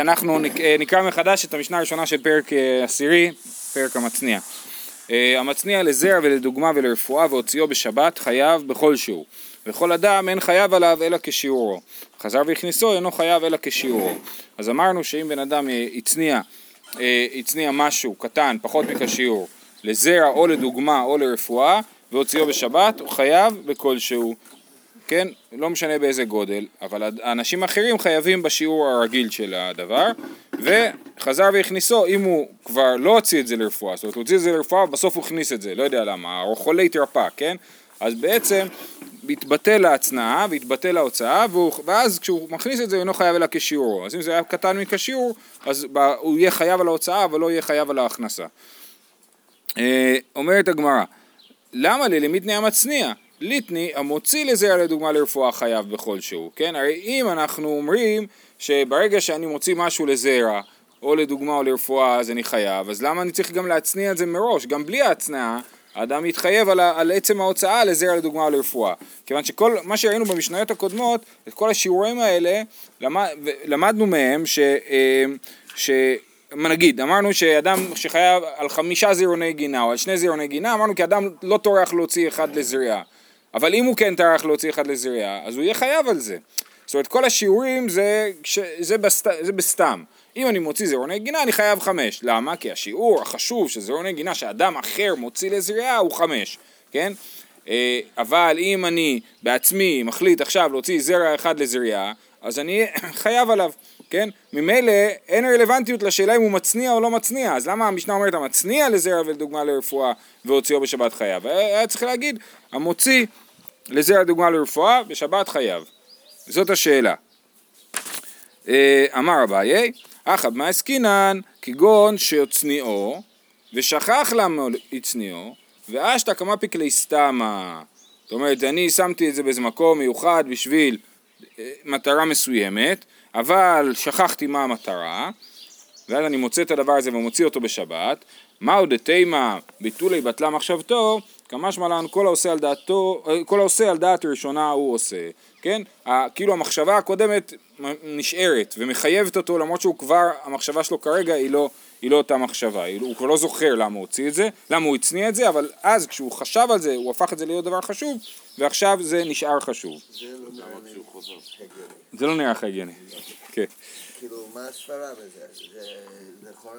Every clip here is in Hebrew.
אנחנו נק- נקרא מחדש את המשנה הראשונה של פרק אה, עשירי, פרק המצניע. אה, המצניע לזרע ולדוגמה ולרפואה והוציאו בשבת חייב בכל שהוא. וכל אדם אין חייב עליו אלא כשיעורו. חזר והכניסו אינו חייב אלא כשיעורו. אז אמרנו שאם בן אדם אה, הצניע, אה, הצניע משהו קטן, פחות מכשיעור, לזרע או לדוגמה או לרפואה, והוציאו בשבת, הוא חייב בכל שהוא. כן? לא משנה באיזה גודל, אבל האנשים האחרים חייבים בשיעור הרגיל של הדבר, וחזר והכניסו, אם הוא כבר לא הוציא את זה לרפואה, זאת אומרת הוא הוציא את זה לרפואה ובסוף הוא הכניס את זה, לא יודע למה, או חולה התרפא, כן? אז בעצם התבטל ההצנעה והתבטל ההוצאה, והוא, ואז כשהוא מכניס את זה הוא אינו חייב אלא כשיעורו, אז אם זה היה קטן מכשיעור, אז הוא יהיה חייב על ההוצאה אבל לא יהיה חייב על ההכנסה. אה, אומרת הגמרא, למה ללמיתני המצניע? ליטני המוציא לזרע לדוגמה לרפואה חייב בכל שהוא, כן? הרי אם אנחנו אומרים שברגע שאני מוציא משהו לזרע או לדוגמה או לרפואה אז אני חייב, אז למה אני צריך גם להצניע את זה מראש? גם בלי ההצנעה האדם יתחייב על, על עצם ההוצאה לזרע לדוגמה או לרפואה. כיוון שכל מה שראינו במשניות הקודמות, את כל השיעורים האלה, למד, למדנו מהם ש... אה, ש נגיד, אמרנו שאדם שחייב על חמישה זירוני גינה או על שני זירוני גינה, אמרנו כי אדם לא טורח להוציא אחד לזריעה. אבל אם הוא כן טרח להוציא אחד לזריעה, אז הוא יהיה חייב על זה. זאת אומרת, כל השיעורים זה, זה, בסת, זה בסתם. אם אני מוציא זירוני גינה, אני חייב חמש. למה? כי השיעור החשוב של זירוני גינה שאדם אחר מוציא לזריעה הוא חמש, כן? אה, אבל אם אני בעצמי מחליט עכשיו להוציא זרע אחד לזריעה, אז אני חייב עליו, כן? ממילא אין רלוונטיות לשאלה אם הוא מצניע או לא מצניע, אז למה המשנה אומרת המצניע לזרע ולדוגמה לרפואה והוציאו בשבת? היה היה צריך להגיד המוציא לזרע דוגמה לרפואה בשבת חייב. זאת השאלה. אה, אמר אביי, אחא במאי עסקינן כגון שיוצניעו ושכח למה הצניעו ואשתא כמה פיקלי סתמה. זאת אומרת, אני שמתי את זה באיזה מקום מיוחד בשביל אה, מטרה מסוימת, אבל שכחתי מה המטרה, ואז אני מוצא את הדבר הזה ומוציא אותו בשבת, מהו דתימה ביטולי בטלה מחשבתו, כמשמע לנו כל העושה על דעתו, אה, כל העושה על דעת ראשונה הוא עושה, כן? ה- כאילו המחשבה הקודמת נשארת ומחייבת אותו למרות שהוא כבר, המחשבה שלו כרגע היא לא, היא לא אותה מחשבה, הוא כבר לא זוכר למה הוא הוציא את זה, למה הוא הצניע את זה, אבל אז כשהוא חשב על זה הוא הפך את זה להיות דבר חשוב ועכשיו זה נשאר חשוב. זה לא נראה לא לך הגיוני. כן. כאילו, מה הסברה בזה? זה זה יכול...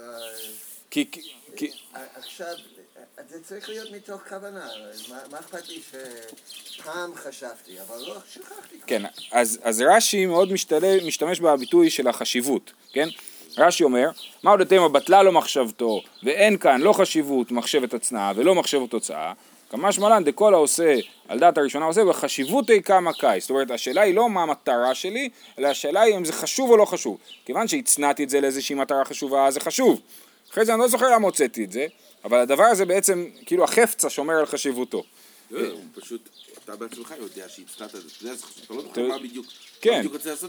כי, כי, עכשיו, זה צריך להיות מתוך כוונה. מה מה אכפת לי שפעם חשבתי, אבל לא שכחתי. כן, אז, אז רש"י מאוד משתלה, משתמש בביטוי של החשיבות, כן? רש"י אומר, מהו דתימה בטלה לו מחשבתו, ואין כאן לא חשיבות מחשבת הצנעה ולא מחשבת תוצאה, כמשמע לן דכל העושה על דעת הראשונה עושה בחשיבותי כמה קאי. זאת אומרת, השאלה היא לא מה המטרה שלי, אלא השאלה היא אם זה חשוב או לא חשוב. כיוון שהצנעתי את זה לאיזושהי מטרה חשובה, זה חשוב. אחרי זה אני לא זוכר למה הוצאתי את זה, אבל הדבר הזה בעצם, כאילו החפצה שומר על חשיבותו. לא, הוא פשוט, אתה בעצמך יודע שהצטעת את זה, אתה לא זוכר מה בדיוק, כן,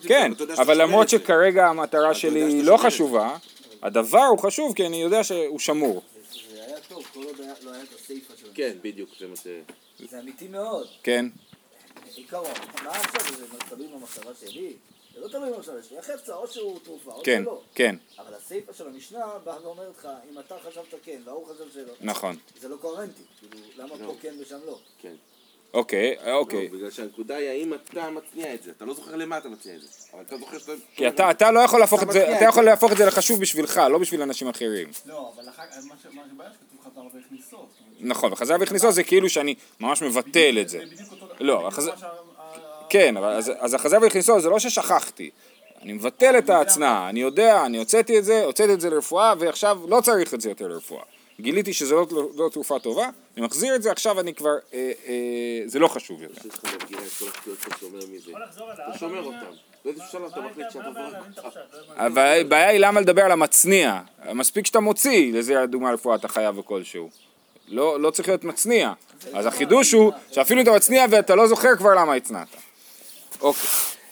כן, אבל למרות. שכרגע המטרה שלי היא לא. חשובה, הדבר הוא חשוב כי אני יודע שהוא שמור. זה היה טוב, כל עוד לא היה את הסיפה שלו. כן, בדיוק, זה מה ש... זה אמיתי מאוד. כן, עיקרון, מה עכשיו, זה תלוי במחשבה שלי? זה לא תלוי במחשבה שלי. החפצה, או שהוא תרופה, או כן, שלא. כן, אבל הסיפה של המשנה באה ואומרת לך, אם אתה חשבת כן וההוא חשב שלא, נכון. זה לא קוהרנטי. כאילו, למה פה כן ושם לא? כן. אוקיי, לא, אוקיי. בגלל שהנקודה היא האם אתה מצניע את זה, אתה לא זוכר למה אתה מצניע את זה, אבל אתה זוכר שאתה... כי אתה, אתה לא יכול להפוך את זה, אתה את יכול להפוך את זה לחשוב בשבילך, לא בשביל אנשים אחרים. לא, אבל אחר כך, מה ש- מה שבעיה שכתוב חזר והכניסו. נכון, וחזר והכניסו זה כאילו שאני ממש מבטל את זה. זה בדיוק אותו... לא, בדיוק החזר- מה שה- ה- כן, אבל אז, אז החזר והכניסו זה לא ששכחתי. אני מבטל את ההצנעה, אני יודע, אני הוצאתי את זה, הוצאתי את זה לרפואה, ועכשיו לא צריך את זה יותר לרפואה. גיליתי שזה לא, לא, תרופה טובה, אני מחזיר את זה, עכשיו אני כבר, אה, אה, זה לא חשוב יותר. לא. אבל הבעיה היא למה לדבר על המצניע. מספיק שאתה מוציא, לזה לדוגמה רפואה אתה חייב וכלשהו. לא, לא צריך להיות מצניע. אז החידוש הוא שאפילו אתה מצניע ואתה לא זוכר כבר למה הצנעת. אוקיי.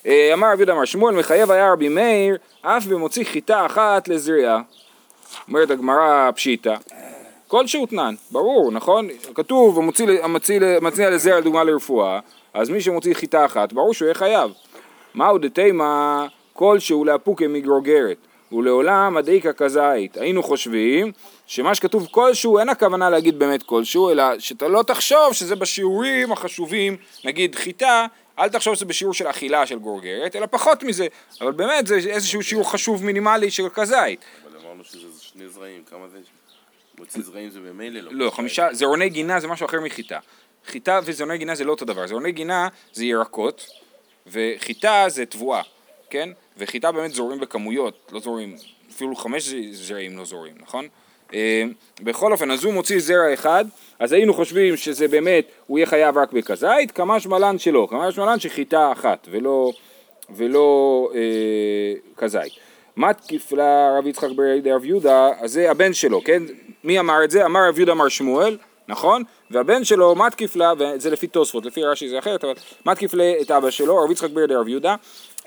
אה, אמר רבי יהודה אמר שמואל מחייב היה רבי מאיר אף במוציא חיטה אחת לזריעה. אומרת הגמרא פשיטא. כלשהו תנן, ברור, נכון? כתוב מצניע לזרע לדוגמה לרפואה, אז מי שמוציא חיטה אחת, ברור שהוא יהיה חייב. מהו דתימה כלשהו לאפוקי מגרוגרת. ולעולם הדאיקה כזית. היינו חושבים שמה שכתוב כלשהו אין הכוונה להגיד באמת כלשהו, אלא שאתה לא תחשוב שזה בשיעורים החשובים, נגיד חיטה, אל תחשוב שזה בשיעור של אכילה של גורגרת, אלא פחות מזה, אבל באמת זה איזשהו שיעור חשוב מינימלי של כזית. אבל אמרנו שזה שני זרעים, כמה זה? מוציא זרעים זה ממילא לא. לא, חמישה, זרעוני גינה זה משהו אחר מחיטה. חיטה וזרעוני גינה זה לא אותו דבר, זרעוני גינה זה ירקות, וחיטה זה תבואה, כן? וחיטה באמת זורעים בכמויות, לא זורעים, אפילו חמש זרעים לא זורעים, נכון? אה, בכל אופן, אז הוא מוציא זרע אחד, אז היינו חושבים שזה באמת, הוא יהיה חייב רק בכזית, כמש מלן שלא, כמש מלן שחיטה אחת, ולא, ולא אה, כזית. מתקיף לרב יצחק בידי רב יהודה, אז זה הבן שלו, כן? מי אמר את זה? אמר רב יהודה אמר שמואל, נכון? והבן שלו מתקיף לה, וזה לפי תוספות, לפי רש"י זה אחרת, אבל מתקיף לה את אבא שלו, רב יצחק בידי רב יהודה,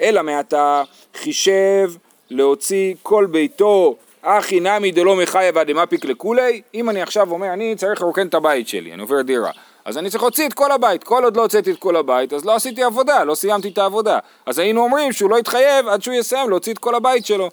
אלא מעתה חישב להוציא כל ביתו אחי נמי דלא מחייב עד דמפיק לכולי, אם אני עכשיו אומר אני צריך לרוקן את הבית שלי, אני עובר דירה, אז אני צריך להוציא את כל הבית, כל עוד לא הוצאתי את כל הבית, אז לא עשיתי עבודה, לא סיימתי את העבודה, אז היינו אומרים שהוא לא יתחייב עד שהוא יסיים להוציא את כל הבית שלו.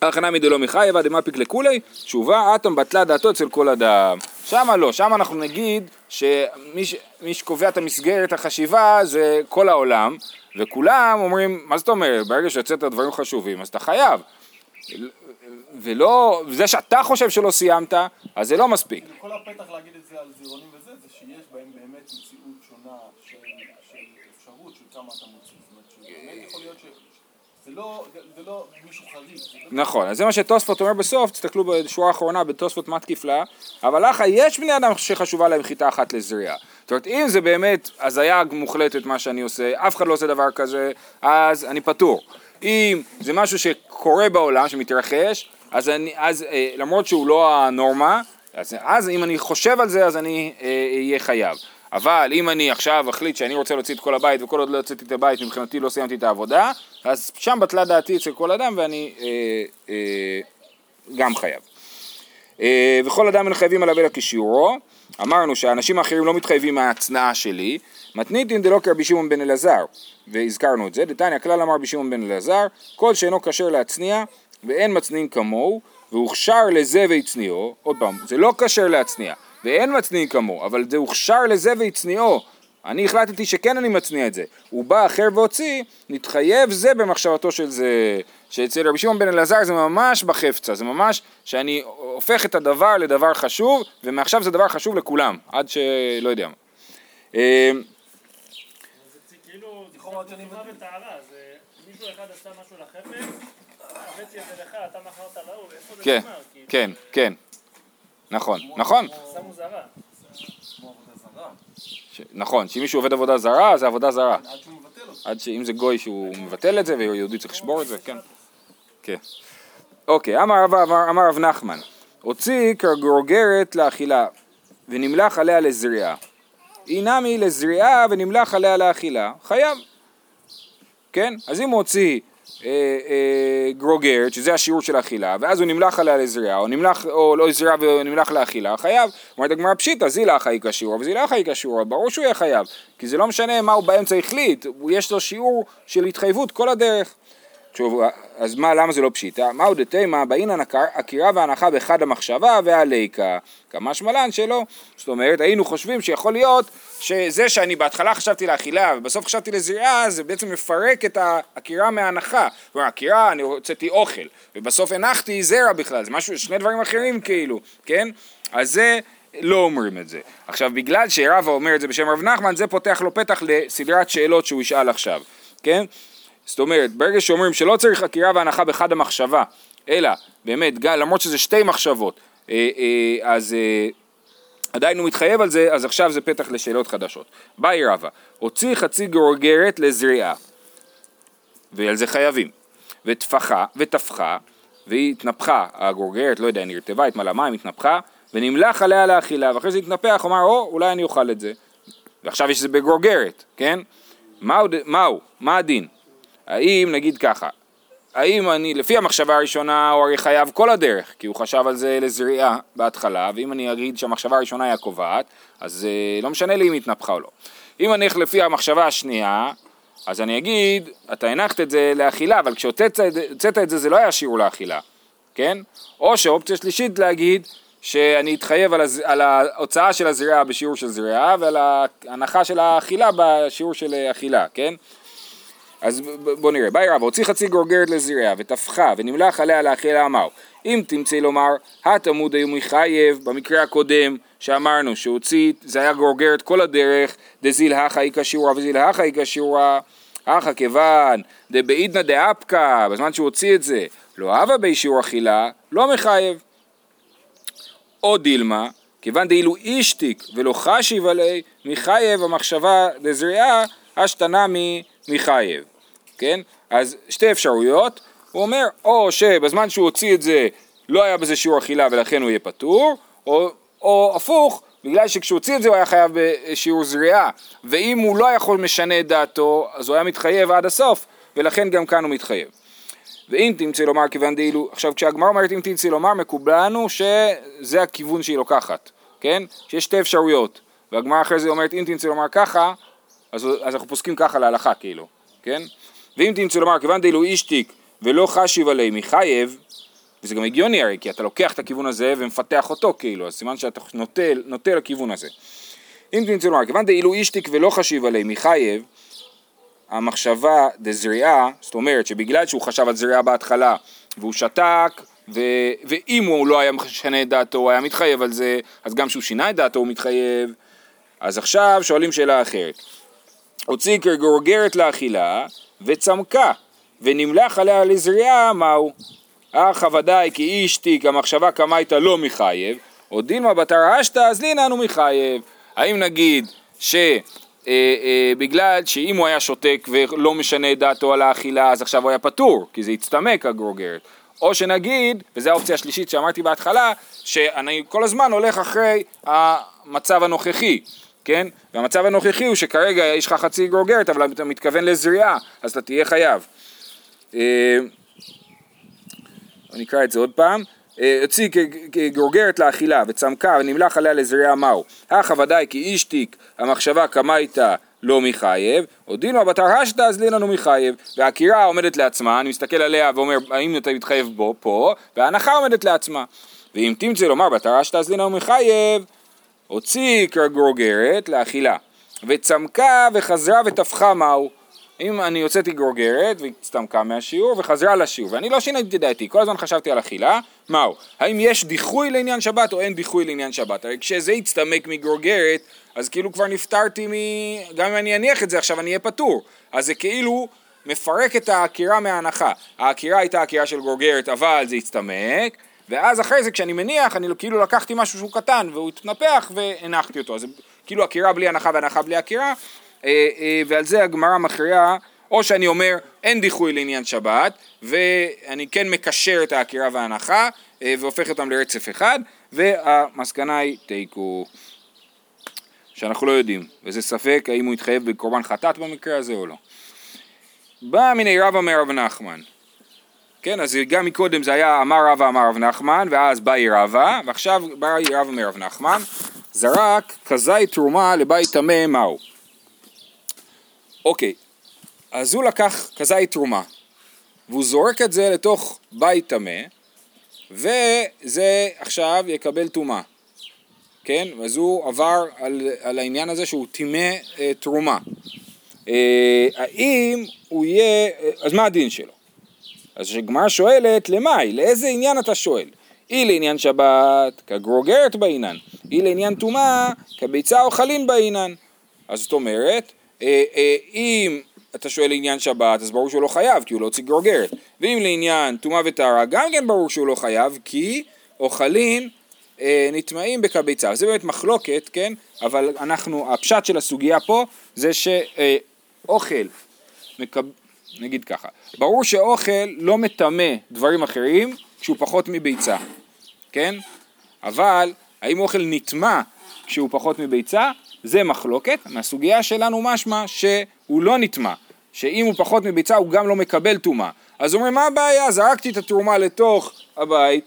אחי נמי דלא מחייב עד דמפיק לכולי, תשובה אטום בטלה דעתו אצל כל אדם. שמה לא, שמה אנחנו נגיד שמי ש- שקובע את המסגרת החשיבה זה כל העולם, וכולם אומרים, מה זאת אומרת, ברגע שהוצאת דברים חשובים אז אתה חייב. ולא, זה שאתה חושב שלא סיימת, אז זה לא מספיק. כל הפתח להגיד את זה על זירונים וזה, זה שיש בהם באמת מציאות שונה של, של אפשרות של כמה אתה מוציא. זאת אומרת, שבאמת יכול להיות ש... זה לא, זה לא מישהו חריג. לא- נכון, אז זה מה שתוספות אומר בסוף, תסתכלו בשורה האחרונה בתוספות מתקיף לה, אבל לך יש בני אדם שחשובה להם חיטה אחת לזריעה. זאת אומרת, אם זה באמת הזיה מוחלטת מה שאני עושה, אף אחד לא עושה דבר כזה, אז אני פטור. אם זה משהו שקורה בעולם, שמתרחש, אז, אני, אז אה, למרות שהוא לא הנורמה, אז, אז אם אני חושב על זה, אז אני אה, אהיה חייב. אבל אם אני עכשיו אחליט שאני רוצה להוציא את כל הבית וכל עוד לא הוצאתי את הבית מבחינתי לא סיימתי את העבודה אז שם בטלה דעתי אצל כל אדם ואני אה, אה, גם חייב. אה, וכל אדם אין חייבים עליו אלא כשיעורו אמרנו שהאנשים האחרים לא מתחייבים מההצנעה שלי מתניתין דלא כרבי שמעון בן אלעזר והזכרנו את זה. דתניא כלל אמר רבי שמעון בן אלעזר כל שאינו כשר להצניע ואין מצנין כמוהו והוכשר לזה והצניעו עוד פעם זה לא כשר להצניע ואין מצניע כמוהו אבל זה הוכשר לזה והצניעו. אני החלטתי שכן אני מצניע את זה. הוא בא אחר והוציא נתחייב זה במחשבתו של זה שאצל רבי שמעון בן אלעזר זה ממש בחפצה זה ממש שאני הופך את הדבר לדבר חשוב ומעכשיו זה דבר חשוב לכולם עד שלא יודע מה. זה אני תזוזה וטהרה, זה מישהו אחד עשה משהו לחפץ, הבאתי את זה לך, אתה מכרת להוא, איפה זה כן, נגמר? כאילו, כן, כן נכון, נכון, נכון, שאם מישהו עובד עבודה זרה, זה עבודה זרה. עד שהוא מבטל אותו. עד שאם זה גוי שהוא מבטל את זה ויהודי צריך לשבור את זה, כן. כן. אוקיי, אמר רב- אמר אמר רב נחמן, הוציא כגורגרת לאכילה ונמלח עליה לזריעה. היא נמי לזריעה ונמלח עליה לאכילה, חייב. כן? אז אם הוא הוציא אה, אה, גרוגרת, שזה השיעור של האכילה, ואז הוא נמלח עליה לזריעה, או או לא זריעה ונמלח לאכילה, חייב. אומרת הגמרא פשיטא, זילה חי כשיעור, וזילה חי כשיעור, ברור שהוא יהיה חייב, כי זה לא משנה מה הוא באמצע החליט, יש לו שיעור של התחייבות כל הדרך. שוב, אז מה, למה זה לא פשיטא? מהו דתימה, באינן עקירה והנחה באחד המחשבה והליקה, כמה שמלן שלא. זאת אומרת, היינו חושבים שיכול להיות שזה שאני בהתחלה חשבתי לאכילה ובסוף חשבתי לזריעה, זה בעצם מפרק את העקירה מההנחה. כלומר, עקירה, אני הוצאתי אוכל, ובסוף הנחתי זרע בכלל, זה משהו, שני דברים אחרים כאילו, כן? אז זה... לא אומרים את זה. עכשיו, בגלל שרבא אומר את זה בשם רב נחמן, זה פותח לו פתח לסדרת שאלות שהוא ישאל עכשיו, כן? זאת אומרת, ברגע שאומרים שלא צריך חקירה והנחה בחד המחשבה, אלא באמת, גם, למרות שזה שתי מחשבות, אה, אה, אז אה, עדיין הוא מתחייב על זה, אז עכשיו זה פתח לשאלות חדשות. באי רבא, הוציא חצי גורגרת לזריעה, ועל זה חייבים, וטפחה, וטפחה, והיא התנפחה, הגורגרת, לא יודע, נרטבה, התמלאה מים, התנפחה, ונמלח עליה לאכילה, ואחרי זה התנפח, אמר, או, אולי אני אוכל את זה. ועכשיו יש את זה בגורגרת, כן? מהו, מהו, מה הדין? האם נגיד ככה, האם אני, לפי המחשבה הראשונה הוא הרי חייב כל הדרך, כי הוא חשב על זה לזריעה בהתחלה, ואם אני אגיד שהמחשבה הראשונה היא הקובעת, אז אה, לא משנה לי אם היא התנפחה או לא. אם אני אלך לפי המחשבה השנייה, אז אני אגיד, אתה הנחת את זה לאכילה, אבל כשהוצאת את זה- זה, זה לא היה שיעור לאכילה, כן? או שאופציה שלישית להגיד שאני אתחייב על, הז... על ההוצאה של הזריעה בשיעור של זריעה ועל ההנחה של האכילה בשיעור של אכילה, כן? אז בוא נראה, באי רבא, הוציא חצי גורגרת לזריעה וטפחה ונמלח עליה לאכילה אמרו אם תמצא לומר, התמוד היו מחייב במקרה הקודם שאמרנו שהוציא, זה היה גורגרת כל הדרך, דזיל הכה איכא שיעורה וזיל הכה איכא שיעורה, הכה כיוון דבעידנא דאפקא, בזמן שהוא הוציא את זה, לא הווה בי שיעור אכילה, לא מחייב. או דילמה, כיוון דאילו אישתיק ולא חשיב עלי, מחייב המחשבה לזריעה, השתנה מחייב, כן? אז שתי אפשרויות, הוא אומר, או שבזמן שהוא הוציא את זה לא היה בזה שיעור אכילה ולכן הוא יהיה פטור, או, או הפוך, בגלל שכשהוא הוציא את זה הוא היה חייב בשיעור זריעה, ואם הוא לא יכול משנה את דעתו, אז הוא היה מתחייב עד הסוף, ולכן גם כאן הוא מתחייב. ואם תמצא לומר כיוון דאילו, עכשיו כשהגמרא אומרת אם תמצא לומר מקובל לנו שזה הכיוון שהיא לוקחת, כן? שיש שתי אפשרויות, והגמרא אחרי זה אומרת אם תמצא לומר ככה, אז, אז אנחנו פוסקים ככה להלכה כאילו, כן? ואם תמצא לומר כיוון דאילו אישתיק ולא חשיב עלי מחייב, וזה גם הגיוני הרי, כי אתה לוקח את הכיוון הזה ומפתח אותו כאילו, אז סימן שאתה נוטה, נוטה לכיוון הזה. אם תמצא לומר, כיוון דאילו אישתיק ולא חשיב עלי מחייב, המחשבה דזריעה, זאת אומרת שבגלל שהוא חשב על זריעה בהתחלה והוא שתק, ו... ואם הוא לא היה משנה את דעתו, הוא היה מתחייב על זה, אז גם כשהוא שינה את דעתו הוא מתחייב. אז עכשיו שואלים שאלה אחרת. הוציא כגורגרת לאכילה וצמקה ונמלח עליה לזריעה, מהו? אך ודאי כי איש תיק המחשבה קמייתא לא מחייב, או דילמה בתר אשתא אז לינן הוא מחייב. האם נגיד ש... אה, אה, בגלל שאם הוא היה שותק ולא משנה את דעתו על האכילה אז עכשיו הוא היה פטור כי זה הצטמק הגרוגרת או שנגיד, וזו האופציה השלישית שאמרתי בהתחלה, שאני כל הזמן הולך אחרי המצב הנוכחי, כן? והמצב הנוכחי הוא שכרגע יש לך חצי גרוגרת אבל אתה מתכוון לזריעה אז אתה תהיה חייב. אה, אני אקרא את זה עוד פעם. אה, הוציא כגורגרת לאכילה וצמקה ונמלח עליה לזריעה מהו. הכה ודאי כי אישתיק המחשבה קמייתא לא מחייב, או דינו בתר השתא אז ליננו מחייב, והעקירה עומדת לעצמה, אני מסתכל עליה ואומר האם אתה מתחייב בו פה, וההנחה עומדת לעצמה. ואם תמצא לומר בתר השתא אז ליננו מחייב, הוציא כגורגרת לאכילה, וצמקה וחזרה וטפחה מהו. אם אני הוצאתי גרוגרת והצטמקה מהשיעור וחזרה לשיעור ואני לא שיניתי את דעתי, כל הזמן חשבתי על אכילה, מהו? האם יש דיחוי לעניין שבת או אין דיחוי לעניין שבת? הרי כשזה יצטמק מגרוגרת אז כאילו כבר נפטרתי מ... גם אם אני אניח את זה עכשיו אני אהיה פטור אז זה כאילו מפרק את העקירה מההנחה העקירה הייתה עקירה של גרוגרת אבל זה הצטמק ואז אחרי זה כשאני מניח אני כאילו לקחתי משהו שהוא קטן והוא התנפח והנחתי אותו. אז כאילו עקירה בלי הנחה והנחה בלי עקירה אה, אה, ועל זה הגמרא מכריעה, או שאני אומר אין דיחוי לעניין שבת, ואני כן מקשר את העקירה וההנחה, אה, והופך אותם לרצף אחד, והמסקנה היא תיקו, שאנחנו לא יודעים, וזה ספק האם הוא יתחייב בקורבן חטאת במקרה הזה או לא. בא מיני רבא מרב נחמן, כן, אז גם מקודם זה היה אמר רבא אמר רב נחמן, ואז באי רבא, ועכשיו באי רבא מרב נחמן, זרק כזית תרומה לבית טמא מהו. אוקיי, אז הוא לקח כזית תרומה, והוא זורק את זה לתוך בית טמא, וזה עכשיו יקבל טומאה, כן? אז הוא עבר על, על העניין הזה שהוא טימא אה, תרומה. אה, האם הוא יהיה, אה, אז מה הדין שלו? אז הגמרא שואלת, למאי? לאיזה עניין אתה שואל? אי לעניין שבת, כגרוגרת בעינן, אי לעניין טומאה, כביצה או חלין בעינן. אז זאת אומרת, אה, אה, אם אתה שואל לעניין שבת, אז ברור שהוא לא חייב, כי הוא לא הוציא גרוגרת. ואם לעניין טומאה וטהרה, גם כן ברור שהוא לא חייב, כי אוכלין אה, נטמעים בקביצה. זה באמת מחלוקת, כן? אבל אנחנו, הפשט של הסוגיה פה, זה שאוכל, מקב... נגיד ככה, ברור שאוכל לא מטמא דברים אחרים כשהוא פחות מביצה, כן? אבל האם אוכל נטמע כשהוא פחות מביצה? זה מחלוקת, מהסוגיה שלנו משמע שהוא לא נטמע, שאם הוא פחות מביצה הוא גם לא מקבל טומאה. אז אומרים מה הבעיה? זרקתי את התרומה לתוך הבית,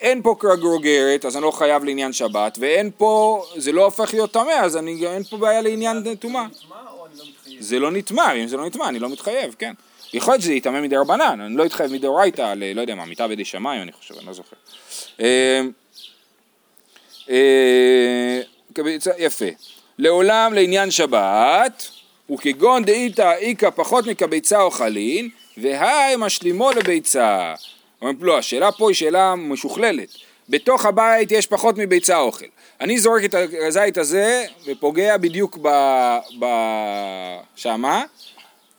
אין פה גרוגרת, אז אני לא חייב לעניין שבת, ואין פה, זה לא הופך להיות טמא, אז אני, אין פה בעיה לעניין טומאה. נטמע או אני לא מתחייב? זה לא נטמע, אם זה לא נטמע אני לא מתחייב, כן. יכול להיות שזה יטמא מדרבנן, אני לא אתחייב מדאורייתא על, לא יודע מה, מיטה בידי שמיים אני חושב, אני לא זוכר. אה, אה, יפה. לעולם לעניין שבת, וכגון דאיתא איכא פחות מכביצה אוכלין, והי משלימו לביצה. לא, השאלה פה היא שאלה משוכללת. בתוך הבית יש פחות מביצה אוכל. אני זורק את הזית הזה ופוגע בדיוק ב... ב... שמה,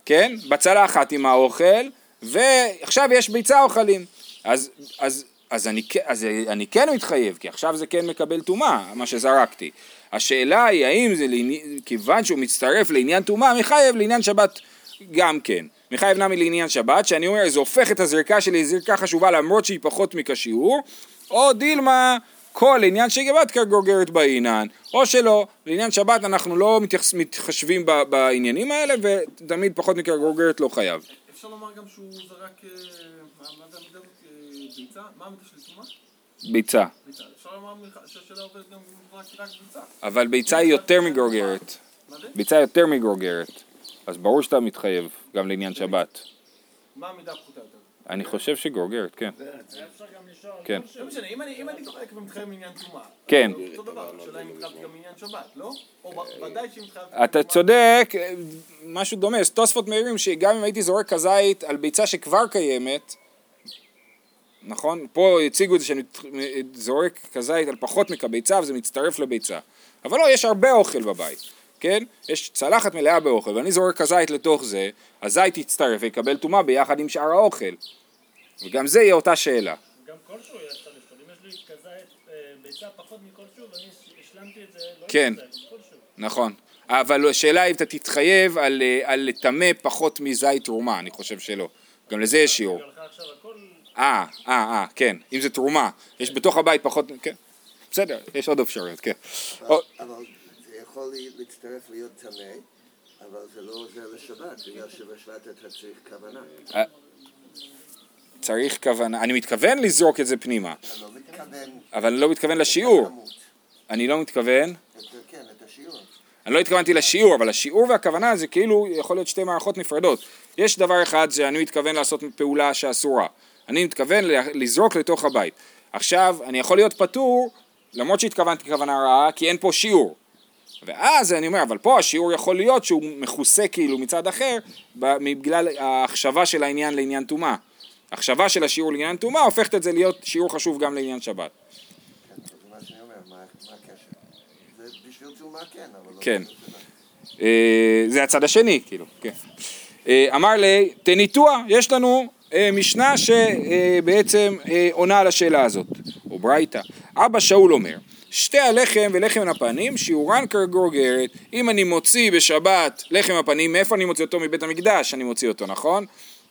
כן? בצלחת עם האוכל, ועכשיו יש ביצה אוכלים. אז, אז, אז, אני, אז אני כן מתחייב, כי עכשיו זה כן מקבל טומאה, מה שזרקתי. השאלה היא האם זה, לעני- כיוון שהוא מצטרף לעניין טומאה, מחייב לעניין שבת גם כן. מחייב נמי לעניין שבת, שאני אומר, זה הופך את הזריקה שלי לזריקה חשובה למרות שהיא פחות מכשיעור, או דילמה, כל עניין שבת כגוגרת בעינן, או שלא, לעניין שבת אנחנו לא מתייחס, מתחשבים ב, בעניינים האלה, ותמיד פחות מכגוגרת לא חייב. אפשר לומר גם שהוא זרק, אה, מה זה המידה הזאת? אה, ביצה? מה המידה של תשומה? ביצה. ביצה. אפשר לומר מלכ- שהשאלה עובדת גם רק רק ביצה. אבל ביצה היא יותר זה? ביצה יותר מגרוגרת. אז ברור שאתה מתחייב גם לעניין שבת. מה המידה הפחותה יותר? אני חושב שגרוגרת, כן. היה אפשר גם לשאול כן. לא משנה, אם אני זורק ומתחייב מעניין תשומה. כן. זה אותו דבר, השאלה אם התחייבתי גם מעניין שבת, לא? או ודאי שאם התחייבתי... אתה צודק, משהו דומה, תוספות מעירים שגם אם הייתי זורק כזית על ביצה שכבר קיימת, נכון? פה הציגו את זה שאני זורק כזית על פחות מכביצה וזה מצטרף לביצה. אבל לא, יש הרבה אוכל בבית, כן? יש צלחת מלאה באוכל ואני זורק כזית לתוך זה, הזית יצטרף ויקבל טומאה ביחד עם שאר האוכל. וגם זה יהיה אותה שאלה. גם כלשהו יש. אם יש לי כזה אה, ביצה פחות מכלשהו ואני השלמתי את זה, לא כן. נכון. אבל השאלה אם אתה תתחייב על, אה, על לטמא פחות מזית תרומה, אני חושב שלא. גם לזה יש שיעור. אה, אה, אה, כן, אם זה תרומה, יש בתוך הבית פחות, כן, בסדר, יש עוד אפשרויות, כן. אבל יכול להצטרף להיות טמא, אבל זה לא עוזר לשבת, בגלל שבשבת אתה צריך כוונה. צריך כוונה, אני מתכוון לזרוק את זה פנימה, אתה לא מתכוון אבל אני לא מתכוון לשיעור. אני לא מתכוון, כן, את השיעור. אני לא התכוונתי לשיעור, אבל השיעור והכוונה זה כאילו יכול להיות שתי מערכות נפרדות. יש דבר אחד שאני מתכוון לעשות פעולה שאסורה, אני מתכוון לזרוק לתוך הבית. עכשיו, אני יכול להיות פטור, למרות שהתכוונתי כוונה רעה, כי אין פה שיעור. ואז אני אומר, אבל פה השיעור יכול להיות שהוא מכוסה כאילו מצד אחר, בגלל ההחשבה של העניין לעניין טומאה. החשבה של השיעור לעניין טומאה הופכת את זה להיות שיעור חשוב גם לעניין שבת. כן, זה מה שאני אומר, מה הקשר? בשביל כן, לא כן. אה, זה הצד השני, כאילו, כן. אה, אמר לי, תניתוח, יש לנו אה, משנה שבעצם עונה על השאלה הזאת, או ברייתא. אבא שאול אומר, שתי הלחם ולחם הפנים שיעורן כגורגרת, אם אני מוציא בשבת לחם הפנים, מאיפה אני מוציא אותו? מבית המקדש אני מוציא אותו, נכון?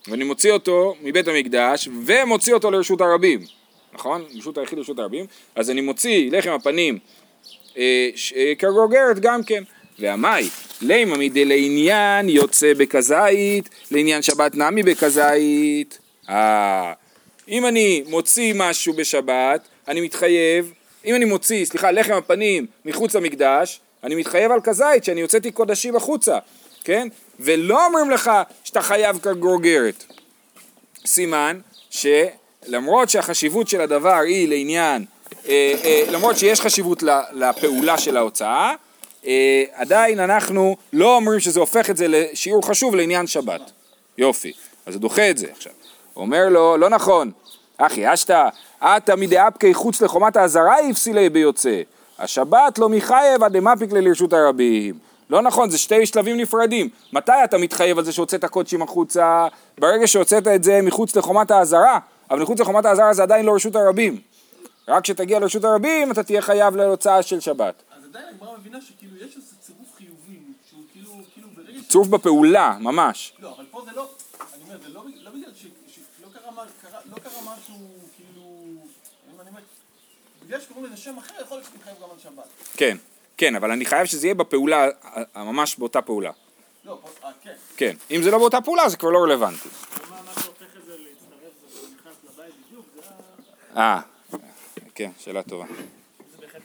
ואני מוציא אותו מבית המקדש ומוציא אותו לרשות הרבים, נכון? רשות היחיד לרשות הרבים, אז אני מוציא לחם הפנים אה, אה, כגוגרת גם כן. והמאי, לימה מדלעניין יוצא בכזית, לעניין שבת נמי בכזית. אה, אם אני מוציא משהו בשבת, אני מתחייב, אם אני מוציא, סליחה, לחם הפנים מחוץ למקדש, אני מתחייב על כזית שאני הוצאתי קודשים החוצה, כן? ולא אומרים לך שאתה חייב כגוגרת. סימן שלמרות שהחשיבות של הדבר היא לעניין, אה, אה, למרות שיש חשיבות לפעולה של ההוצאה, אה, עדיין אנחנו לא אומרים שזה הופך את זה לשיעור חשוב לעניין שבת. יופי, אז הוא דוחה את זה עכשיו. אומר לו, לא נכון, אחי אשתא, עתה מדאפקי חוץ לחומת האזהרה יפסילי ביוצא. השבת לא מחייב עד דמפיק לרשות הרבים. לא נכון, זה שתי שלבים נפרדים. מתי אתה מתחייב על זה שהוצאת קודשים החוצה? ברגע שהוצאת את זה מחוץ לחומת האזהרה, אבל מחוץ לחומת האזהרה זה עדיין לא רשות הרבים. רק כשתגיע לרשות הרבים אתה תהיה חייב להוצאה של שבת. אז עדיין הגמרא מבינה שכאילו יש איזה צירוף חיובים, שהוא כאילו, כאילו ברגע ש... צוף בפעולה, ממש. לא, אבל פה זה לא, אני אומר, זה לא, לא בגלל ש... שלא קרה, מה- קרה, לא קרה משהו, כאילו, אם אני אומר, בגלל שקוראים לזה שם אחר, יכול להיות שאני חייב גם על שבת. כן, כן, אבל אני חייב שזה יהיה בפעולה, אה, ממש באותה פעולה. לא, אה, כן. כן, אם זה לא באותה פעולה זה כבר לא רלוונטי. מה מה שהופך את זה להצטרף זה שהוא נכנס לבית בדיוק, זה ה- אה, כן, שאלה טובה.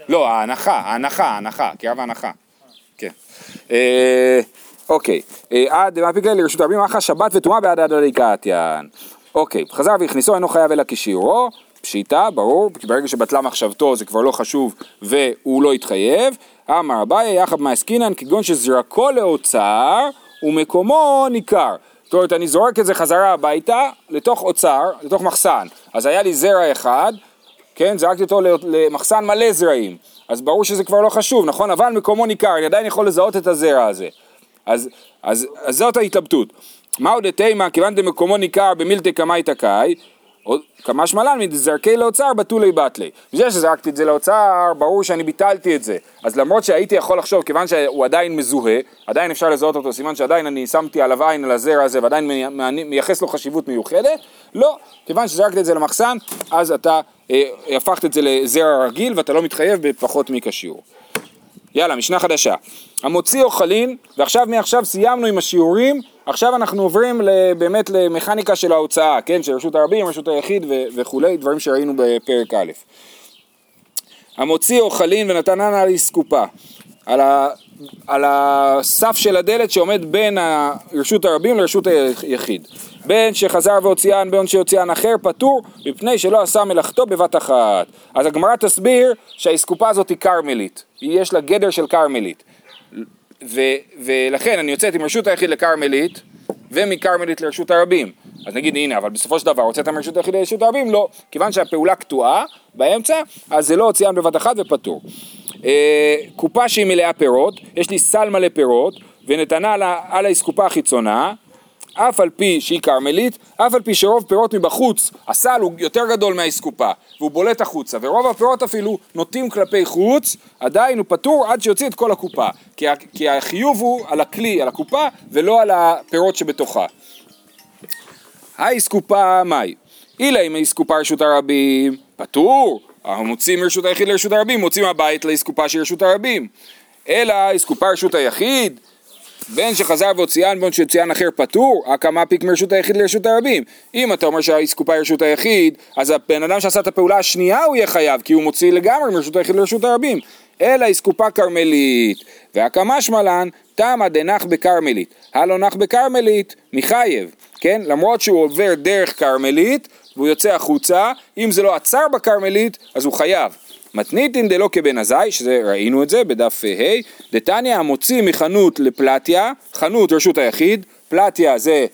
לא, ההנחה, ההנחה, ההנחה, קרב ההנחה. כן. אה, אוקיי, אה, עד מה פיקלי לרשות הרבים, אחא שבת וטומאה בעד עד הדיקתיין. אוקיי, חזר והכניסו אינו חייב אלא כשיעורו, פשיטה, ברור, כי ברגע שבטלה מחשבתו זה כבר לא חשוב והוא לא התחייב. אמר אביי יחד מעסקינן כגון שזרקו לאוצר ומקומו ניכר. זאת אומרת, אני זורק את זה חזרה הביתה לתוך אוצר, לתוך מחסן. אז היה לי זרע אחד, כן, זרקתי אותו למחסן מלא זרעים. אז ברור שזה כבר לא חשוב, נכון? אבל מקומו ניכר, אני עדיין יכול לזהות את הזרע הזה. אז, אז, אז זאת ההתלבטות. מהו דתימה, כיוון דמקומו ניכר במילתא קמאי תקאי, כמה שמלן מדזרקי לאוצר בתולי בתלי. בזה שזרקתי את זה לאוצר, ברור שאני ביטלתי את זה. אז למרות שהייתי יכול לחשוב, כיוון שהוא עדיין מזוהה, עדיין אפשר לזהות אותו, סימן שעדיין אני שמתי עליו עין על הזרע הזה ועדיין מייחס לו חשיבות מיוחדת, לא, כיוון שזרקת את זה למחסן, אז אתה אה, הפכת את זה לזרע רגיל ואתה לא מתחייב בפחות מכשיעור. יאללה, משנה חדשה. המוציא אוכלין, ועכשיו מעכשיו סיימנו עם השיעורים, עכשיו אנחנו עוברים באמת למכניקה של ההוצאה, כן, של רשות הרבים, רשות היחיד ו- וכולי, דברים שראינו בפרק א'. המוציא אוכלין ונתנן על אסקופה, על, ה- על הסף של הדלת שעומד בין רשות הרבים לרשות היחיד. בין שחזר והוציאן, בין שהוציאן אחר, פטור, מפני שלא עשה מלאכתו בבת אחת. אז הגמרא תסביר שהאסקופה הזאת היא כרמלית, יש לה גדר של כרמלית. ולכן אני יוצאת עם רשות היחיד לכרמלית, ומכרמלית לרשות הרבים. אז נגיד הנה, אבל בסופו של דבר הוצאת מרשות היחיד לרשות הרבים? לא. כיוון שהפעולה קטועה באמצע, אז זה לא הוציאן בבת אחת ופטור. אה, קופה שהיא מלאה פירות, יש לי סל מלא פירות, ונתנה על האסקופה החיצונה, אף על פי שהיא כרמלית, אף על פי שרוב פירות מבחוץ, הסל הוא יותר גדול מהאסקופה, והוא בולט החוצה, ורוב הפירות אפילו נוטים כלפי חוץ, עדיין הוא פטור עד שיוציא את כל הקופה, כי, כי החיוב הוא על הכלי, על הקופה, ולא על הפירות שבתוכה. האסקופה מאי? אילה אם האסקופה רשות הרבים, פטור, המוצאים מרשות היחיד לרשות הרבים, מוצאים הבית לאסקופה של רשות הרבים. אלא אסקופה רשות היחיד, בין שחזר והוציאן בין שהוציאן אחר פטור, הקמה פיק מרשות היחיד לרשות הרבים. אם אתה אומר שהאסקופה היא רשות היחיד, אז הבן אדם שעשה את הפעולה השנייה הוא יהיה חייב, כי הוא מוציא לגמרי מרשות היחיד לרשות הרבים. אלא אסקופה כרמלית, והקמה שמלן, תמה דנח בכרמלית. הלא נח בכרמלית, מחייב, כן? למרות שהוא עובר דרך כרמלית, והוא יוצא החוצה, אם זה לא עצר בכרמלית, אז הוא חייב. מתניתין דלא כבן עזאי, שזה ראינו את זה בדף ה', דתניא המוציא מחנות לפלטיה, חנות רשות היחיד, פלטיה זה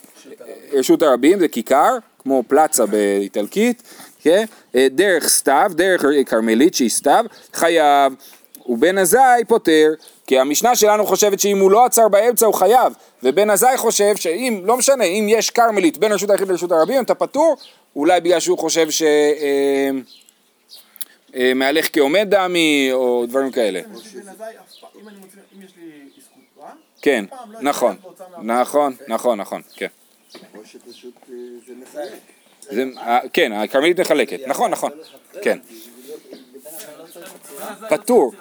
רשות הרבים, זה כיכר, כמו פלצה באיטלקית, כן? דרך סתיו, דרך כרמלית שהיא סתיו, חייב, ובן עזאי פוטר, כי המשנה שלנו חושבת שאם הוא לא עצר באמצע הוא חייב, ובן עזאי חושב שאם, לא משנה, אם יש כרמלית בין רשות היחיד לרשות הרבים, אתה פטור, אולי בגלל שהוא חושב ש... אה, אה, מהלך כעומד דמי, או דברים כאלה. כן, לא נכון. נכון, נכון, נכון, כן. או שפשוט אה, זה מחלק. אה, כן, הכרמלית מחלקת, נכון, נכון, כן. פטור.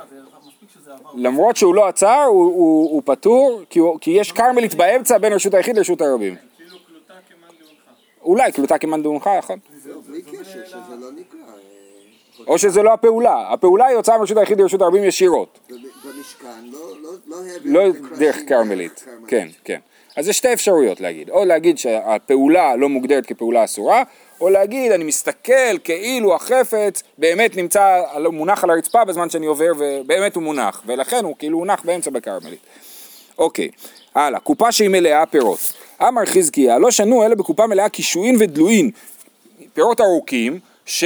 למרות שהוא לא עצר, הוא- פטור, כי יש כרמלית באמצע בין רשות היחיד לרשות הרבים. כאילו. אולי, קלוטה כמאן דאונך, נכון. זהו, בלי קשר, שזה לא נקרא. או שזה לא הפעולה, הפעולה היא הוצאה מרשות היחיד לרשות הרבים ישירות, במשכן, לא- לא- לא לא דרך כרמלית, כן, כן. אז יש שתי אפשרויות להגיד, או להגיד שהפעולה לא מוגדרת כפעולה אסורה, או להגיד אני מסתכל כאילו החפץ באמת נמצא, מונח על הרצפה בזמן שאני עובר ובאמת הוא מונח, ולכן הוא כאילו הונח באמצע בכרמלית. אוקיי, הלאה, קופה שהיא מלאה פירות. אמר חזקיה, לא שנו אלא בקופה מלאה קישואין ודלויים, פירות ארוכים, ש...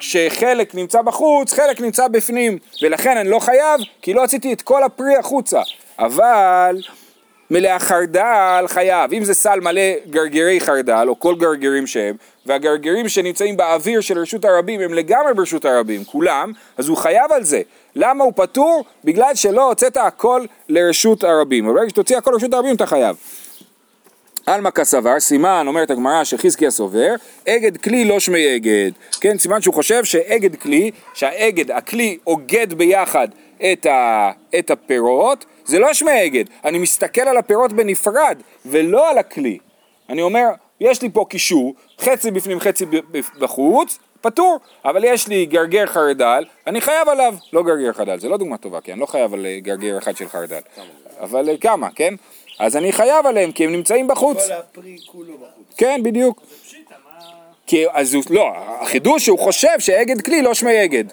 שחלק נמצא בחוץ, חלק נמצא בפנים, ולכן אני לא חייב, כי לא הוצאתי את כל הפרי החוצה. אבל מלאה חרדל חייב, אם זה סל מלא גרגירי חרדל, או כל גרגירים שהם, והגרגירים שנמצאים באוויר של רשות הרבים הם לגמרי ברשות הרבים, כולם, אז הוא חייב על זה. למה הוא פטור? בגלל שלא הוצאת הכל לרשות הרבים. אבל ברגע שתוציא הכל לרשות הרבים אתה חייב. עלמא כסבר, סימן, אומרת הגמרא שחזקיה סובר, אגד כלי לא שמי אגד. כן, סימן שהוא חושב שאגד כלי, שהאגד, הכלי אוגד ביחד את, ה, את הפירות, זה לא שמי אגד. אני מסתכל על הפירות בנפרד, ולא על הכלי. אני אומר, יש לי פה קישור, חצי בפנים, חצי בחוץ, פטור, אבל יש לי גרגר חרדל, אני חייב עליו, לא גרגר חרדל, זה לא דוגמה טובה, כי אני לא חייב על אה, גרגר אחד של חרדל, אבל אה, כמה, כן? אז אני חייב עליהם כי הם נמצאים בחוץ. כל הפרי כולו בחוץ. כן, בדיוק. כי, אז הוא, לא, החידוש שהוא חושב שאגד כלי לא שמי אגד.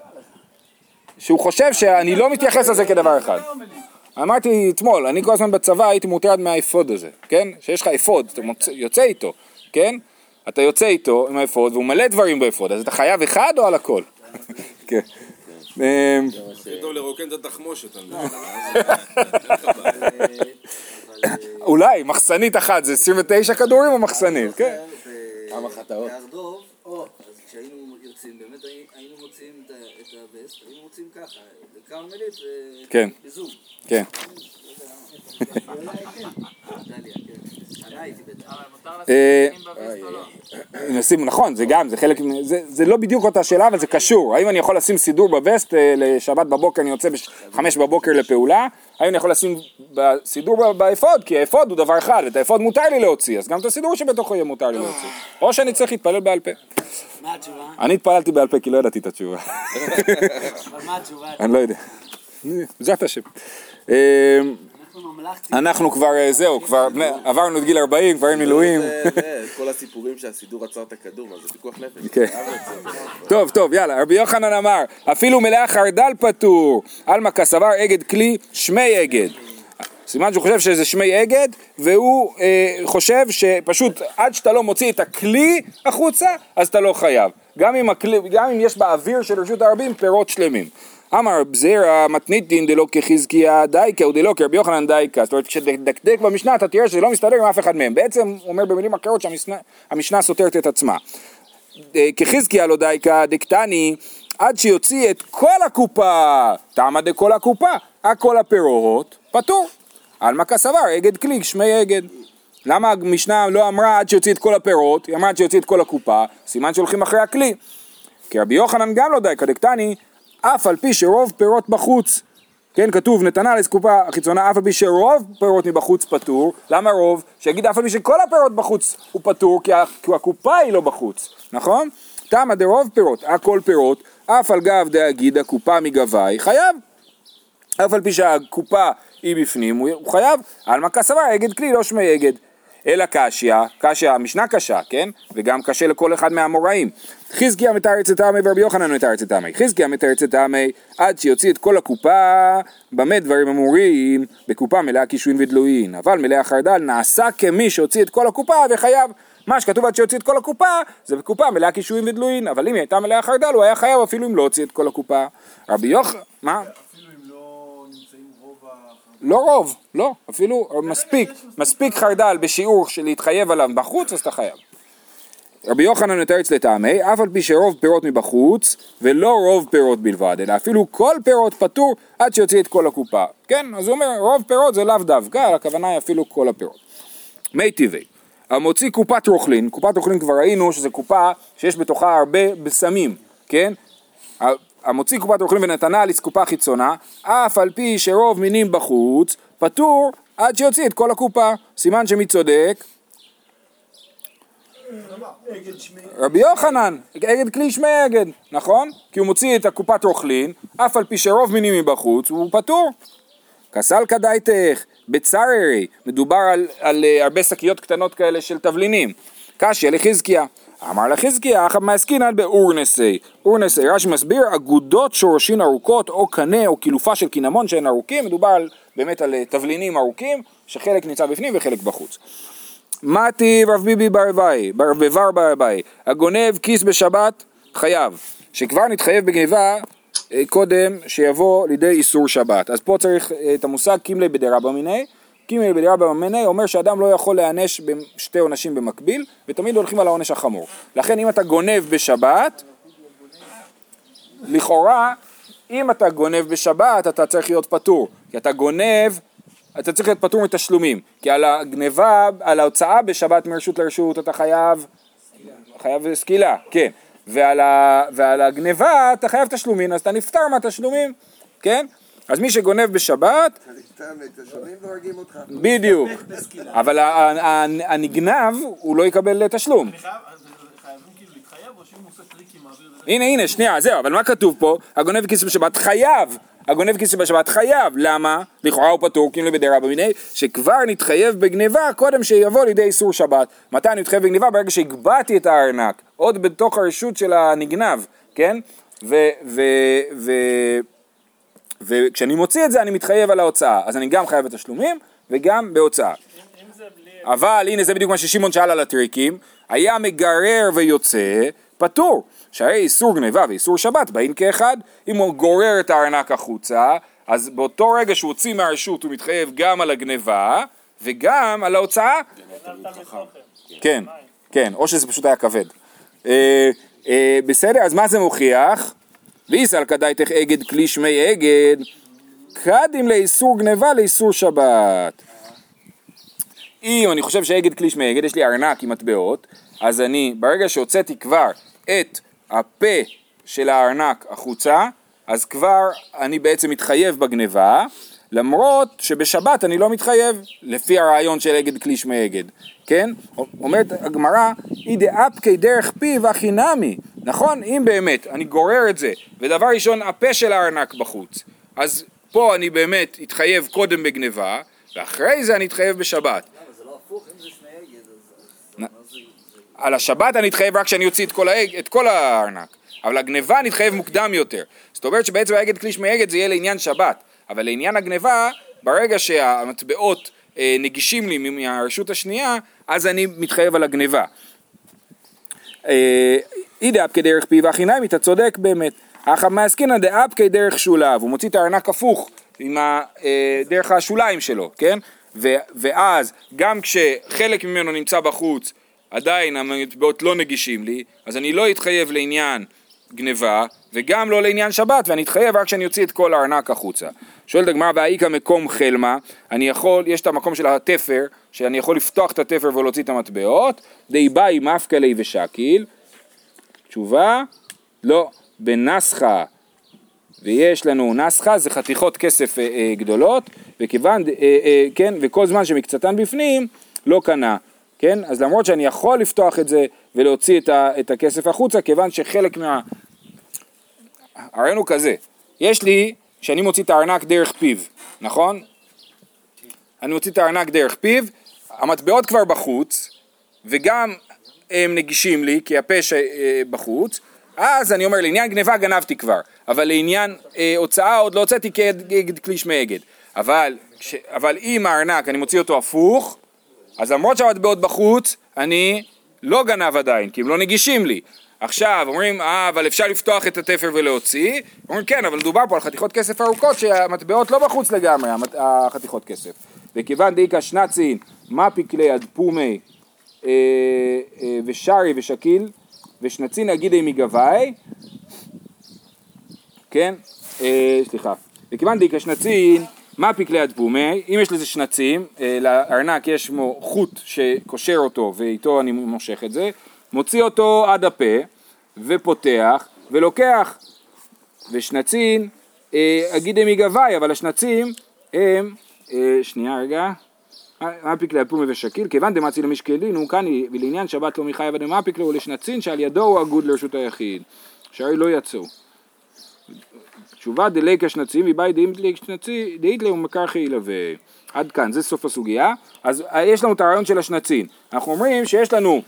שהוא חושב שאני לא מתייחס לזה כדבר אחד. אמרתי אתמול, אני כל הזמן בצבא הייתי מוטרד מהאפוד הזה, כן? שיש לך אפוד, אתה יוצא איתו, כן? אתה יוצא איתו עם האפוד והוא מלא דברים באפוד, אז אתה חייב אחד או על הכל? כן. אמ, הכי טוב לרוקן את התחמושת. אולי, מחסנית אחת זה 29 כדורים או מחסנית? כן. כמה חטאות. בהר דוב, או, אז כשהיינו יוצאים, באמת הי- היינו מוציאים את הווסט, היינו מוציאים ככה, לכרמלית כן. ובזום. כן. דליה, כן. אבל מותר אה, לא? נשים, נכון, זה גם, זה חלק, זה, זה לא בדיוק אותה שאלה, אבל זה קשור. האם אני יכול לשים סידור בווסט אה, לשבת בבוקר, אני יוצא בחמש בבוקר לפעולה? האם אני יכול לשים סידור ב- באפוד? כי האפוד הוא דבר אחד, ואת האפוד מותר לי להוציא, אז גם את הסידור שבתוכו יהיה מותר לי להוציא. או שאני צריך להתפלל בעל פה. מה התשובה? אני התפללתי בעל פה כי לא ידעתי את התשובה. אבל מה התשובה? אני לא יודע. בעזרת השם. אה, אנחנו כבר, אה, זהו, כבר עברנו את גיל 40, כבר אין מילואים. כל הסיפורים שהסידור עצר את הכדור, אז זה פיקוח נפש. כן. טוב, טוב, יאללה, רבי יוחנן אמר, אפילו מלאה חרדל פטור, עלמא כסבר אגד כלי שמי אגד. סימן שהוא חושב שזה שמי אגד, והוא אה, חושב שפשוט עד שאתה לא מוציא את הכלי החוצה, אז אתה לא חייב. גם אם, הכלי, גם אם יש באוויר של רשות הרבים פירות שלמים. אמר זרע מתניתין דלא כחזקיה דייקה או דלא כרבי יוחנן דייקה זאת אומרת כשתדקדק במשנה אתה תראה שזה לא מסתדר עם אף אחד מהם בעצם הוא אומר במילים אחרות שהמשנה סותרת את עצמה אה, כחזקיה לא דייקה דקטני עד שיוציא את כל הקופה, תמה דכל הקופה, הכל הפירות, פטור. עלמא כסבר, אגד קליג, שמי אגד. למה המשנה לא אמרה עד שיוציא את כל הפירות, היא אמרה עד שיוציא את כל הקופה, סימן שהולכים אחרי הכלי. כי רבי יוחנן גם לא דייקה דקטני, אף על פי שרוב פירות בחוץ. כן, כתוב נתנה לסקופה החיצונה אף על פי שרוב פירות מבחוץ פטור, למה רוב? שיגיד אף על פי שכל הפירות בחוץ הוא פטור, כי, הקופה היא לא בחוץ, נכון? תמה דרוב פירות, הכל פירות, אף על גב דאגיד הקופה מגבי, חייב. אף על פי שהקופה היא בפנים, הוא חייב, עלמא כסבר, אגד כלי, לא שמי אגד. אלא קשיא, קשיא, המשנה קשה, כן? וגם קשה לכל אחד מהאמוראים. חזקיה מתרץ את העמי ורבי יוחנן מתרץ את העמי. חזקיה מתרץ את העמי עד שיוציא את כל הקופה, במה דברים אמורים? בקופה מלאה קישואין ודלויין. אבל מלאה חרדל נעשה כמי שהוציא את כל הקופה וחייב. מה שכתוב עד שיוציא את כל הקופה, זה בקופה מלאה קישואין ודלויין. אבל אם היא הייתה מלאה חרדל, הוא היה חייב אפילו אם לא הוציא את כל הקופה. רבי יוחנן, מה? אפילו אם לא נמצאים רוב ה... לא רוב, לא, אפילו מספיק, מספיק חרדל בשיעור של להתחייב עליו בחוץ, אז אתה חייב. רבי יוחנן מתרץ לטעמי, אף על פי שרוב פירות מבחוץ, ולא רוב פירות בלבד, אלא אפילו כל פירות פטור עד שיוציא את כל הקופה. כן, אז הוא אומר, רוב פירות זה לאו דווקא, הכוונה היא אפילו כל הפירות. מי טבעי, המוציא קופת רוכלין, קופת רוכלין כבר ראינו שזו קופה שיש בתוכה הרבה בשמים, כן? המוציא קופת רוכלין ונתנה לסקופה חיצונה, אף על פי שרוב מינים בחוץ, פטור עד שיוציא את כל הקופה. סימן שמי צודק? רבי יוחנן, אגד כלי שמי אגד, נכון? כי הוא מוציא את הקופת רוכלין, אף על פי שרוב מינים מבחוץ, הוא פטור. כסל כדאיתך, בצררי, מדובר על, על uh, הרבה שקיות קטנות כאלה של תבלינים. קשיא לחזקיה. אמר לחזקיה, אחא מעסקינן באורנסי. אורנסי, רש"י מסביר, אגודות שורשין ארוכות, או קנה, או קילופה של קינמון שהן ארוכים, מדובר על, באמת על אה, תבלינים ארוכים, שחלק נמצא בפנים וחלק בחוץ. מתי רב ביבי ברביי, ברבבר ברביי, הגונב כיס בשבת, חייב. שכבר נתחייב בגניבה אה, קודם שיבוא לידי איסור שבת. אז פה צריך אה, את המושג קימלי בדרבא מיניה. קימלי בדרבא מיניה אומר שאדם לא יכול להיענש בשתי עונשים במקביל, ותמיד הולכים על העונש החמור. לכן אם אתה גונב בשבת, לכאורה, אם אתה גונב בשבת, אתה צריך להיות פטור. כי אתה גונב, אתה צריך להיות פטור מתשלומים. כי על הגניבה, על ההוצאה בשבת מרשות לרשות, אתה חייב, חייב סקילה, כן. ועל, ה, ועל הגניבה אתה חייב תשלומים, אז אתה נפטר מהתשלומים, כן? אז מי שגונב בשבת. בדיוק. אבל הנגנב, הוא לא יקבל תשלום. כאילו? הנה, הנה, שנייה, זהו, אבל מה כתוב פה? הגונב כיס בשבת חייב, הגונב כיס שבשבת חייב, למה? לכאורה הוא פטור, אם לבדי רבא מיניה, שכבר נתחייב בגניבה קודם שיבוא לידי איסור שבת. מתי אני מתחייב בגניבה? ברגע שהגבהתי את הארנק, עוד בתוך הרשות של הנגנב, כן? ו... ו... ו... וכשאני מוציא את זה אני מתחייב על ההוצאה, אז אני גם חייב בתשלומים וגם בהוצאה. אבל הנה זה בדיוק מה ששמעון שאל על הטריקים, היה מגרר ויוצא, פטור. שהרי איסור גניבה ואיסור שבת באים כאחד, אם הוא גורר את הארנק החוצה, אז באותו רגע שהוא הוציא מהרשות הוא מתחייב גם על הגניבה וגם על ההוצאה. כן, כן, או שזה פשוט היה כבד. אה, אה, בסדר, אז מה זה מוכיח? ואיסל כדאיתך אגד כלי שמי אגד, קדים לאיסור גניבה לאיסור שבת. אם אני חושב שאגד כלי שמי אגד, יש לי ארנק עם מטבעות, אז אני, ברגע שהוצאתי כבר את הפה של הארנק החוצה, אז כבר אני בעצם מתחייב בגניבה, למרות שבשבת אני לא מתחייב, לפי הרעיון של אגד כלי שמי אגד, כן? אומרת הגמרא, אי דאפקי דרך פיו הכי נמי, נכון? אם באמת אני גורר את זה, ודבר ראשון הפה של הארנק בחוץ, אז פה אני באמת אתחייב קודם בגניבה, ואחרי זה אני אתחייב בשבת. למה, זה לא הפוך? אם זה אגד, אז... על השבת אני אתחייב רק כשאני אוציא את כל, האג, את כל הארנק, אבל הגניבה אני אתחייב מוקדם יותר. זאת אומרת שבעצם האגד כלי שמי אגד זה יהיה לעניין שבת, אבל לעניין הגניבה, ברגע שהמטבעות אה, נגישים לי מהרשות השנייה, אז אני מתחייב על הגניבה. אה, אי דאפקי דרך פיו החינם, אתה צודק באמת. אך המעסקינא דאפקי דרך שולב, הוא מוציא את הארנק הפוך עם ה, אה, דרך השוליים שלו, כן? ו, ואז גם כשחלק ממנו נמצא בחוץ, עדיין המטבעות לא נגישים לי, אז אני לא אתחייב לעניין גניבה, וגם לא לעניין שבת, ואני אתחייב רק כשאני אוציא את כל הארנק החוצה. שואלת הגמרא, והאיכא מקום חלמה, אני יכול, יש את המקום של התפר, שאני יכול לפתוח את התפר ולהוציא את המטבעות, די באי מפקלי ושקיל, תשובה, לא, בנסחה, ויש לנו נסחה, זה חתיכות כסף אה, אה, גדולות, וכיוון, אה, אה, כן, וכל זמן שמקצתן בפנים, לא קנה, כן, אז למרות שאני יכול לפתוח את זה ולהוציא את, ה, את הכסף החוצה, כיוון שחלק מה... הרעיון הוא כזה, יש לי, שאני מוציא את הארנק דרך פיו, נכון? אני מוציא את הארנק דרך פיו, המטבעות כבר בחוץ, וגם הם נגישים לי, כי הפה ש- אה, אז אני אומר, לעניין גניבה גנבתי כבר, אבל לעניין אה, הוצאה עוד לא הוצאתי כנגד כלי שמי. אבל, כש, אבל אם הארנק, אני מוציא אותו הפוך, אז למרות שהמטבעות בחוץ, אני לא גנב עדיין, כי הם לא נגישים לי. עכשיו, אומרים, אה, אבל אפשר לפתוח את התפר ולהוציא. אומרים, כן, אבל מדובר פה על חתיכות כסף ארוכות שהמטבעות לא בחוץ לגמרי, המת- החתיכות כסף. וכיוון דאיכא שנצין, מפיק ליד פומי אה, אה, ושרי ושקיל, ושנצין אגידי מגבאי, כן, אה, סליחה, וכיוון דאיכא שנצין, מפיק ליד פומי, אם יש לזה שנצים, אה, לארנק יש חוט שקושר אותו ואיתו אני מושך את זה, מוציא אותו עד הפה ופותח ולוקח, ושנצין אה, אגידי מגבאי, אבל השנצים הם, אה, שנייה רגע, מפיק לאפומי ושקיל, כיוון דמצי למשקלין הוא כאן ולעניין שבת לא מחייב דמפיק לו לשנצין שעל ידו הוא אגוד לרשות היחיד, שהרי לא יצאו. תשובה דליקה שנצים ובאי דאיתלי ומקרחי ילווה. עד כאן, זה סוף הסוגיה. אז אה, יש לנו את הרעיון של השנצין. אנחנו אומרים שיש לנו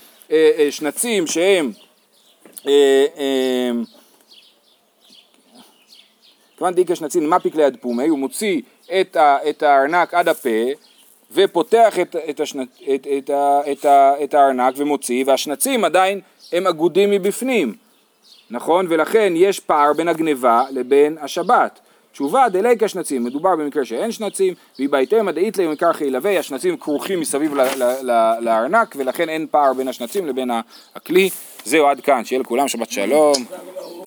שנצים שהם אה, אה, כיוון דאיקה שנצין מפיק ליד פומי, הוא מוציא את, ה, את הארנק עד הפה ופותח את, את, השנ, את, את, את, את הארנק ומוציא, והשנצים עדיין הם אגודים מבפנים, נכון? ולכן יש פער בין הגניבה לבין השבת. תשובה דליקה שנצים, מדובר במקרה שאין שנצים, והיא בהתאמה דאית להם מקרחי ילווה, השנצים כרוכים מסביב לארנק, ולכן אין פער בין השנצים לבין הכלי. זהו עד כאן, שיהיה לכולם שבת שלום.